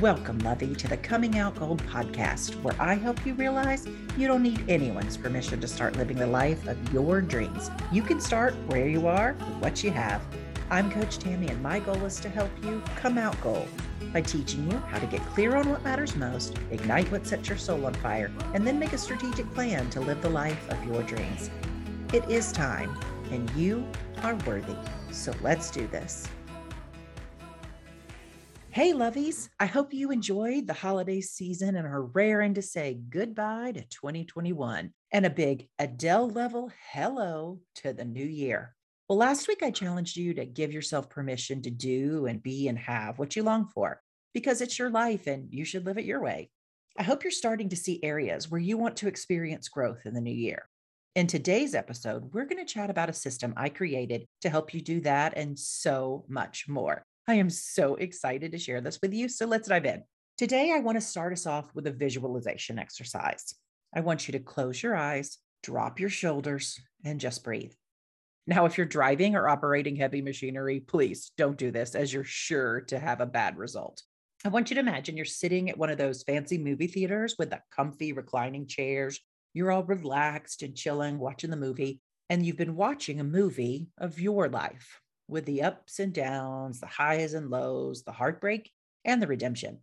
Welcome, Lovey, to the Coming Out Gold podcast, where I help you realize you don't need anyone's permission to start living the life of your dreams. You can start where you are with what you have. I'm Coach Tammy, and my goal is to help you come out gold by teaching you how to get clear on what matters most, ignite what sets your soul on fire, and then make a strategic plan to live the life of your dreams. It is time, and you are worthy. So let's do this. Hey, lovies. I hope you enjoyed the holiday season and are raring to say goodbye to 2021 and a big Adele level hello to the new year. Well, last week I challenged you to give yourself permission to do and be and have what you long for because it's your life and you should live it your way. I hope you're starting to see areas where you want to experience growth in the new year. In today's episode, we're going to chat about a system I created to help you do that and so much more. I am so excited to share this with you. So let's dive in. Today, I want to start us off with a visualization exercise. I want you to close your eyes, drop your shoulders, and just breathe. Now, if you're driving or operating heavy machinery, please don't do this as you're sure to have a bad result. I want you to imagine you're sitting at one of those fancy movie theaters with the comfy reclining chairs. You're all relaxed and chilling, watching the movie, and you've been watching a movie of your life with the ups and downs, the highs and lows, the heartbreak, and the redemption.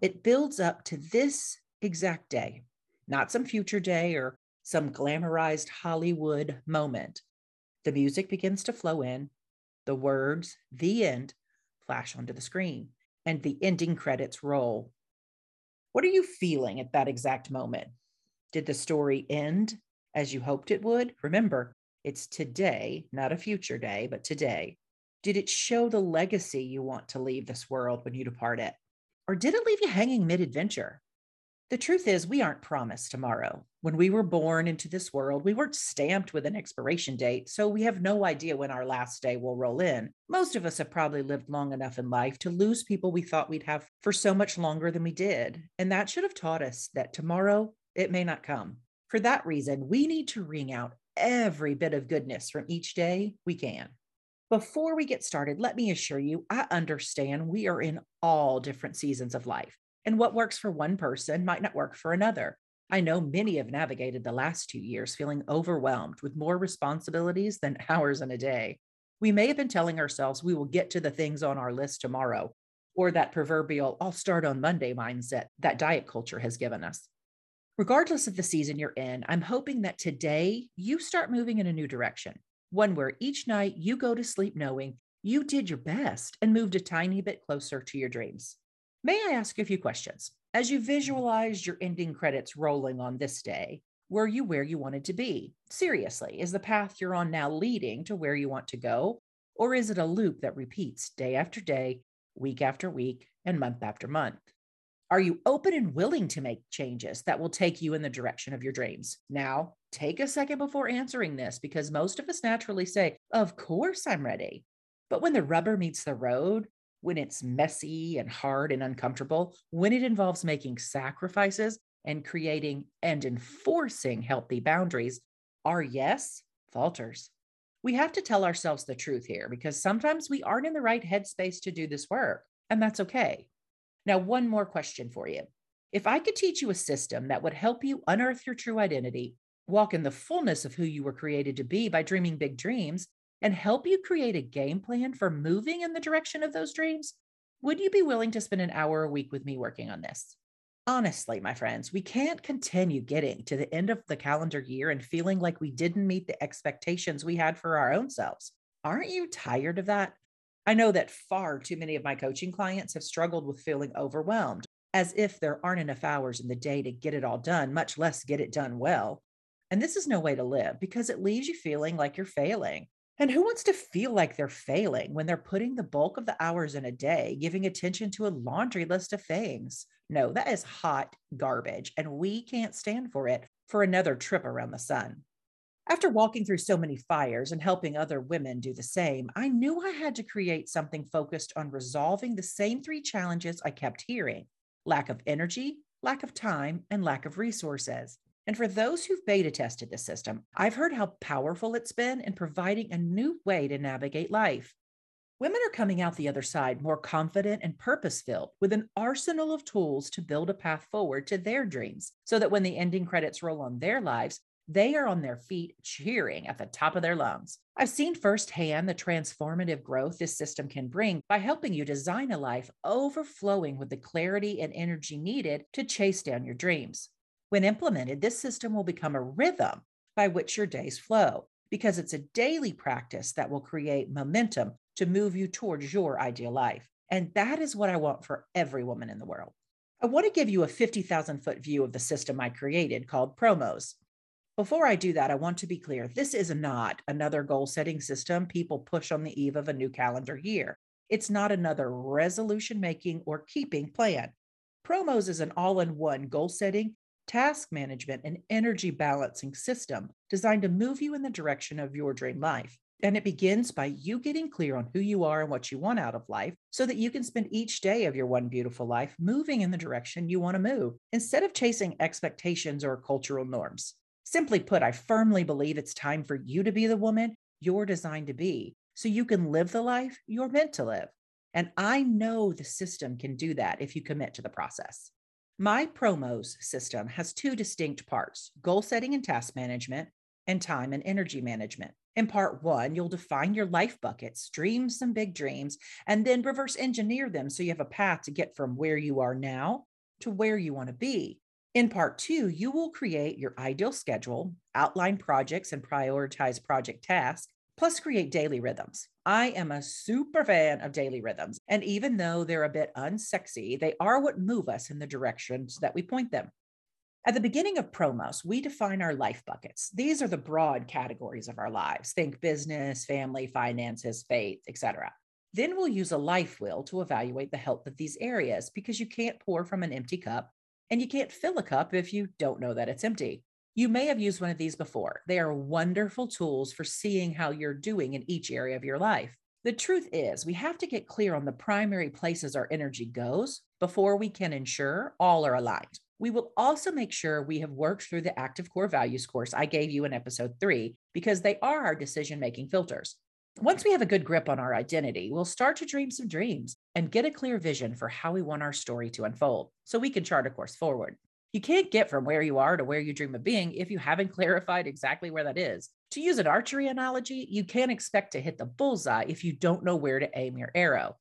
It builds up to this exact day, not some future day or some glamorized Hollywood moment. The music begins to flow in, the words, the end, flash onto the screen, and the ending credits roll. What are you feeling at that exact moment? Did the story end as you hoped it would? Remember, it's today, not a future day, but today. Did it show the legacy you want to leave this world when you depart it? Or did it leave you hanging mid adventure? The truth is, we aren't promised tomorrow. When we were born into this world, we weren't stamped with an expiration date, so we have no idea when our last day will roll in. Most of us have probably lived long enough in life to lose people we thought we'd have for so much longer than we did. And that should have taught us that tomorrow it may not come. For that reason, we need to wring out every bit of goodness from each day we can. Before we get started, let me assure you, I understand we are in all different seasons of life, and what works for one person might not work for another. I know many have navigated the last two years feeling overwhelmed with more responsibilities than hours in a day. We may have been telling ourselves we will get to the things on our list tomorrow, or that proverbial I'll start on Monday mindset that diet culture has given us. Regardless of the season you're in, I'm hoping that today you start moving in a new direction one where each night you go to sleep knowing you did your best and moved a tiny bit closer to your dreams. May I ask you a few questions? As you mm-hmm. visualized your ending credits rolling on this day, were you where you wanted to be? Seriously, is the path you're on now leading to where you want to go? Or is it a loop that repeats day after day, week after week, and month after month? Are you open and willing to make changes that will take you in the direction of your dreams? Now, take a second before answering this because most of us naturally say, Of course, I'm ready. But when the rubber meets the road, when it's messy and hard and uncomfortable, when it involves making sacrifices and creating and enforcing healthy boundaries, our yes falters. We have to tell ourselves the truth here because sometimes we aren't in the right headspace to do this work, and that's okay. Now, one more question for you. If I could teach you a system that would help you unearth your true identity, walk in the fullness of who you were created to be by dreaming big dreams, and help you create a game plan for moving in the direction of those dreams, would you be willing to spend an hour a week with me working on this? Honestly, my friends, we can't continue getting to the end of the calendar year and feeling like we didn't meet the expectations we had for our own selves. Aren't you tired of that? I know that far too many of my coaching clients have struggled with feeling overwhelmed, as if there aren't enough hours in the day to get it all done, much less get it done well. And this is no way to live because it leaves you feeling like you're failing. And who wants to feel like they're failing when they're putting the bulk of the hours in a day giving attention to a laundry list of things? No, that is hot garbage, and we can't stand for it for another trip around the sun. After walking through so many fires and helping other women do the same, I knew I had to create something focused on resolving the same three challenges I kept hearing lack of energy, lack of time, and lack of resources. And for those who've beta tested the system, I've heard how powerful it's been in providing a new way to navigate life. Women are coming out the other side more confident and purpose filled with an arsenal of tools to build a path forward to their dreams so that when the ending credits roll on their lives, they are on their feet cheering at the top of their lungs. I've seen firsthand the transformative growth this system can bring by helping you design a life overflowing with the clarity and energy needed to chase down your dreams. When implemented, this system will become a rhythm by which your days flow because it's a daily practice that will create momentum to move you towards your ideal life. And that is what I want for every woman in the world. I want to give you a 50,000 foot view of the system I created called Promos. Before I do that, I want to be clear this is not another goal setting system people push on the eve of a new calendar year. It's not another resolution making or keeping plan. Promos is an all in one goal setting, task management, and energy balancing system designed to move you in the direction of your dream life. And it begins by you getting clear on who you are and what you want out of life so that you can spend each day of your one beautiful life moving in the direction you want to move instead of chasing expectations or cultural norms. Simply put, I firmly believe it's time for you to be the woman you're designed to be so you can live the life you're meant to live. And I know the system can do that if you commit to the process. My promos system has two distinct parts goal setting and task management, and time and energy management. In part one, you'll define your life buckets, dream some big dreams, and then reverse engineer them so you have a path to get from where you are now to where you want to be. In part two, you will create your ideal schedule, outline projects, and prioritize project tasks, plus create daily rhythms. I am a super fan of daily rhythms. And even though they're a bit unsexy, they are what move us in the directions that we point them. At the beginning of Promos, we define our life buckets. These are the broad categories of our lives. Think business, family, finances, faith, etc. Then we'll use a life wheel to evaluate the health of these areas because you can't pour from an empty cup and you can't fill a cup if you don't know that it's empty. You may have used one of these before. They are wonderful tools for seeing how you're doing in each area of your life. The truth is, we have to get clear on the primary places our energy goes before we can ensure all are aligned. We will also make sure we have worked through the active core values course I gave you in episode three, because they are our decision making filters. Once we have a good grip on our identity, we'll start to dream some dreams and get a clear vision for how we want our story to unfold so we can chart a course forward. You can't get from where you are to where you dream of being if you haven't clarified exactly where that is. To use an archery analogy, you can't expect to hit the bullseye if you don't know where to aim your arrow.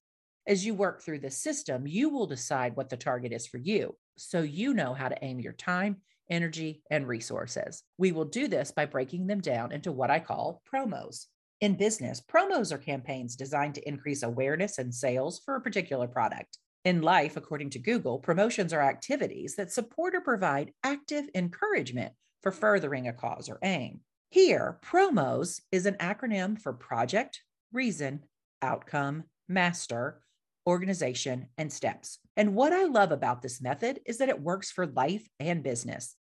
As you work through the system, you will decide what the target is for you so you know how to aim your time, energy, and resources. We will do this by breaking them down into what I call promos. In business, promos are campaigns designed to increase awareness and sales for a particular product. In life, according to Google, promotions are activities that support or provide active encouragement for furthering a cause or aim. Here, promos is an acronym for project, reason, outcome, master, organization, and steps. And what I love about this method is that it works for life and business.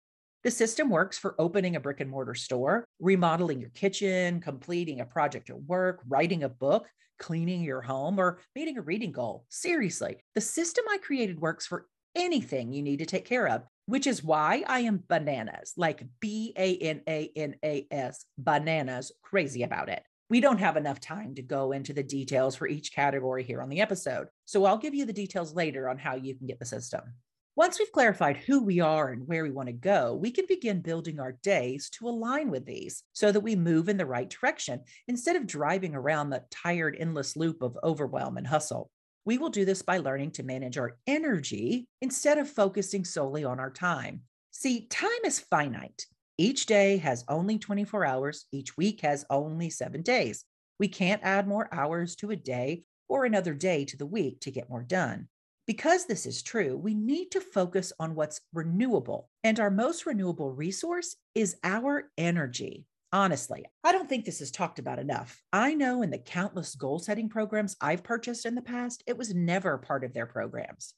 The system works for opening a brick and mortar store, remodeling your kitchen, completing a project at work, writing a book, cleaning your home, or meeting a reading goal. Seriously, the system I created works for anything you need to take care of, which is why I am bananas, like B A N A N A S, bananas, crazy about it. We don't have enough time to go into the details for each category here on the episode. So I'll give you the details later on how you can get the system. Once we've clarified who we are and where we want to go, we can begin building our days to align with these so that we move in the right direction instead of driving around the tired, endless loop of overwhelm and hustle. We will do this by learning to manage our energy instead of focusing solely on our time. See, time is finite. Each day has only 24 hours, each week has only seven days. We can't add more hours to a day or another day to the week to get more done. Because this is true, we need to focus on what's renewable. And our most renewable resource is our energy. Honestly, I don't think this is talked about enough. I know in the countless goal setting programs I've purchased in the past, it was never part of their programs.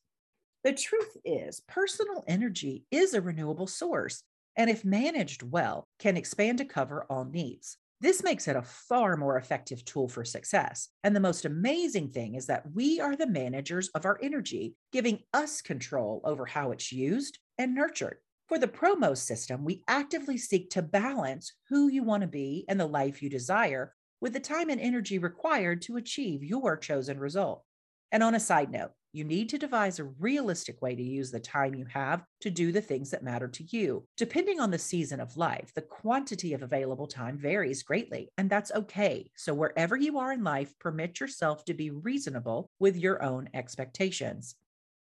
The truth is, personal energy is a renewable source and if managed well, can expand to cover all needs. This makes it a far more effective tool for success. And the most amazing thing is that we are the managers of our energy, giving us control over how it's used and nurtured. For the promo system, we actively seek to balance who you want to be and the life you desire with the time and energy required to achieve your chosen result. And on a side note, you need to devise a realistic way to use the time you have to do the things that matter to you. Depending on the season of life, the quantity of available time varies greatly, and that's okay. So, wherever you are in life, permit yourself to be reasonable with your own expectations.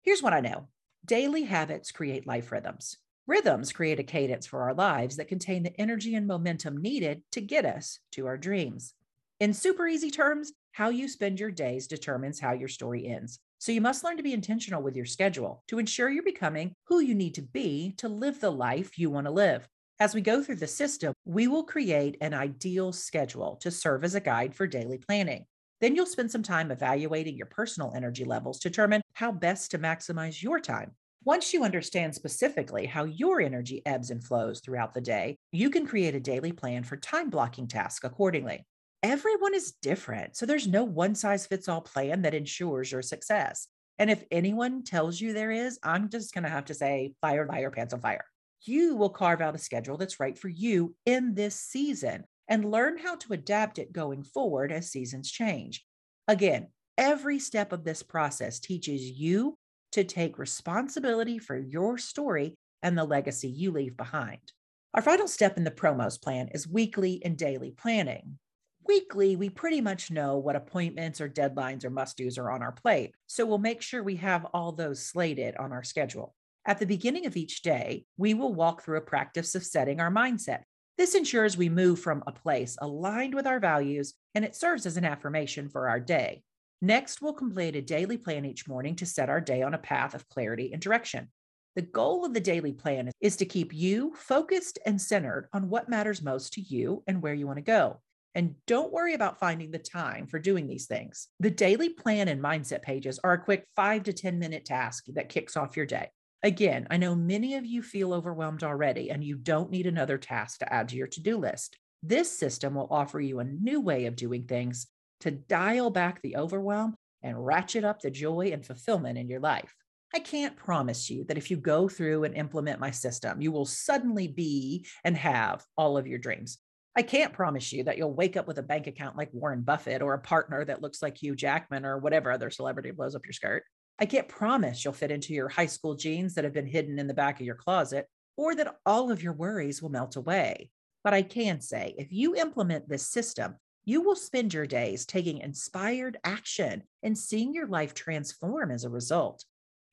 Here's what I know daily habits create life rhythms. Rhythms create a cadence for our lives that contain the energy and momentum needed to get us to our dreams. In super easy terms, how you spend your days determines how your story ends. So you must learn to be intentional with your schedule to ensure you're becoming who you need to be to live the life you want to live. As we go through the system, we will create an ideal schedule to serve as a guide for daily planning. Then you'll spend some time evaluating your personal energy levels to determine how best to maximize your time. Once you understand specifically how your energy ebbs and flows throughout the day, you can create a daily plan for time blocking tasks accordingly everyone is different. So there's no one size fits all plan that ensures your success. And if anyone tells you there is, I'm just going to have to say, fire, fire, pants on fire. You will carve out a schedule that's right for you in this season and learn how to adapt it going forward as seasons change. Again, every step of this process teaches you to take responsibility for your story and the legacy you leave behind. Our final step in the promos plan is weekly and daily planning weekly, we pretty much know what appointments or deadlines or must do's are on our plate. So we'll make sure we have all those slated on our schedule. At the beginning of each day, we will walk through a practice of setting our mindset. This ensures we move from a place aligned with our values, and it serves as an affirmation for our day. Next, we'll complete a daily plan each morning to set our day on a path of clarity and direction. The goal of the daily plan is to keep you focused and centered on what matters most to you and where you want to go. And don't worry about finding the time for doing these things. The daily plan and mindset pages are a quick five to 10 minute task that kicks off your day. Again, I know many of you feel overwhelmed already and you don't need another task to add to your to do list. This system will offer you a new way of doing things to dial back the overwhelm and ratchet up the joy and fulfillment in your life. I can't promise you that if you go through and implement my system, you will suddenly be and have all of your dreams. I can't promise you that you'll wake up with a bank account like Warren Buffett or a partner that looks like Hugh Jackman or whatever other celebrity blows up your skirt. I can't promise you'll fit into your high school jeans that have been hidden in the back of your closet or that all of your worries will melt away. But I can say if you implement this system, you will spend your days taking inspired action and seeing your life transform as a result.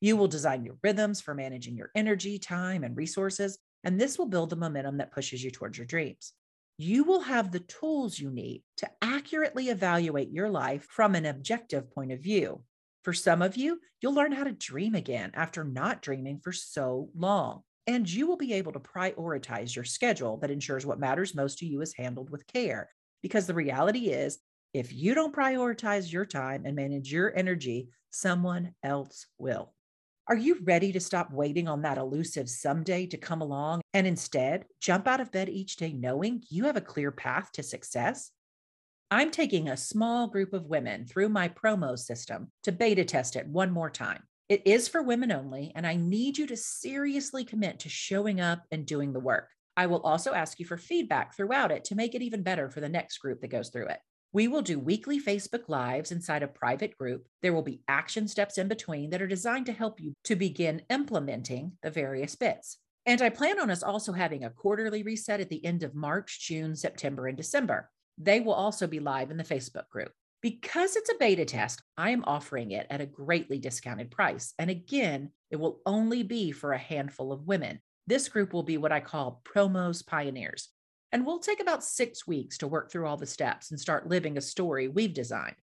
You will design your rhythms for managing your energy, time, and resources, and this will build the momentum that pushes you towards your dreams you will have the tools you need to accurately evaluate your life from an objective point of view. For some of you, you'll learn how to dream again after not dreaming for so long. And you will be able to prioritize your schedule that ensures what matters most to you is handled with care. Because the reality is, if you don't prioritize your time and manage your energy, someone else will. Are you ready to stop waiting on that elusive someday to come along and instead jump out of bed each day knowing you have a clear path to success? I'm taking a small group of women through my promo system to beta test it one more time. It is for women only, and I need you to seriously commit to showing up and doing the work. I will also ask you for feedback throughout it to make it even better for the next group that goes through it. We will do weekly Facebook Lives inside a private group. There will be action steps in between that are designed to help you to begin implementing the various bits. And I plan on us also having a quarterly reset at the end of March, June, September, and December. They will also be live in the Facebook group. Because it's a beta test, I am offering it at a greatly discounted price. And again, it will only be for a handful of women. This group will be what I call promos pioneers. And we'll take about six weeks to work through all the steps and start living a story we've designed.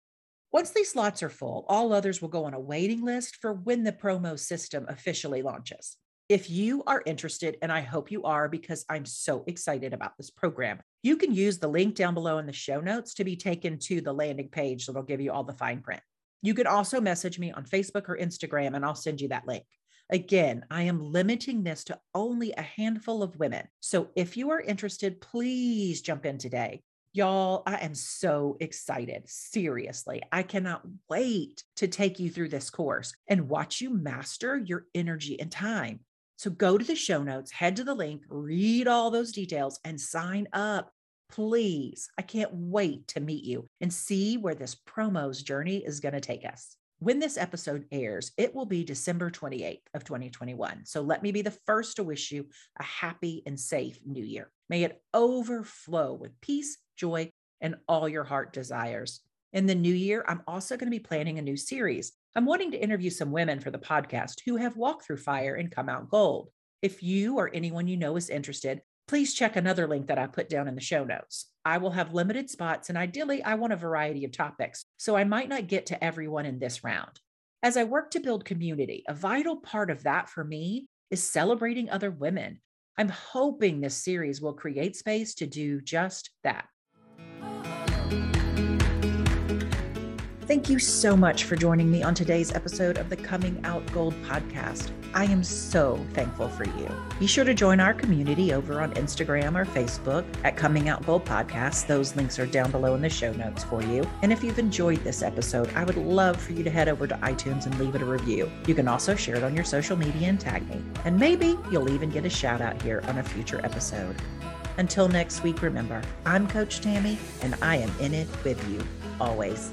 Once these slots are full, all others will go on a waiting list for when the promo system officially launches. If you are interested, and I hope you are because I'm so excited about this program, you can use the link down below in the show notes to be taken to the landing page that'll give you all the fine print. You can also message me on Facebook or Instagram, and I'll send you that link. Again, I am limiting this to only a handful of women. So if you are interested, please jump in today. Y'all, I am so excited. Seriously, I cannot wait to take you through this course and watch you master your energy and time. So go to the show notes, head to the link, read all those details, and sign up. Please, I can't wait to meet you and see where this promo's journey is going to take us. When this episode airs, it will be December 28th of 2021. So let me be the first to wish you a happy and safe new year. May it overflow with peace, joy, and all your heart desires. In the new year, I'm also going to be planning a new series. I'm wanting to interview some women for the podcast who have walked through fire and come out gold. If you or anyone you know is interested, please check another link that I put down in the show notes. I will have limited spots, and ideally, I want a variety of topics, so I might not get to everyone in this round. As I work to build community, a vital part of that for me is celebrating other women. I'm hoping this series will create space to do just that. Thank you so much for joining me on today's episode of the Coming Out Gold podcast. I am so thankful for you. Be sure to join our community over on Instagram or Facebook at Coming Out Gold Podcast. Those links are down below in the show notes for you. And if you've enjoyed this episode, I would love for you to head over to iTunes and leave it a review. You can also share it on your social media and tag me. And maybe you'll even get a shout out here on a future episode. Until next week, remember, I'm Coach Tammy, and I am in it with you always.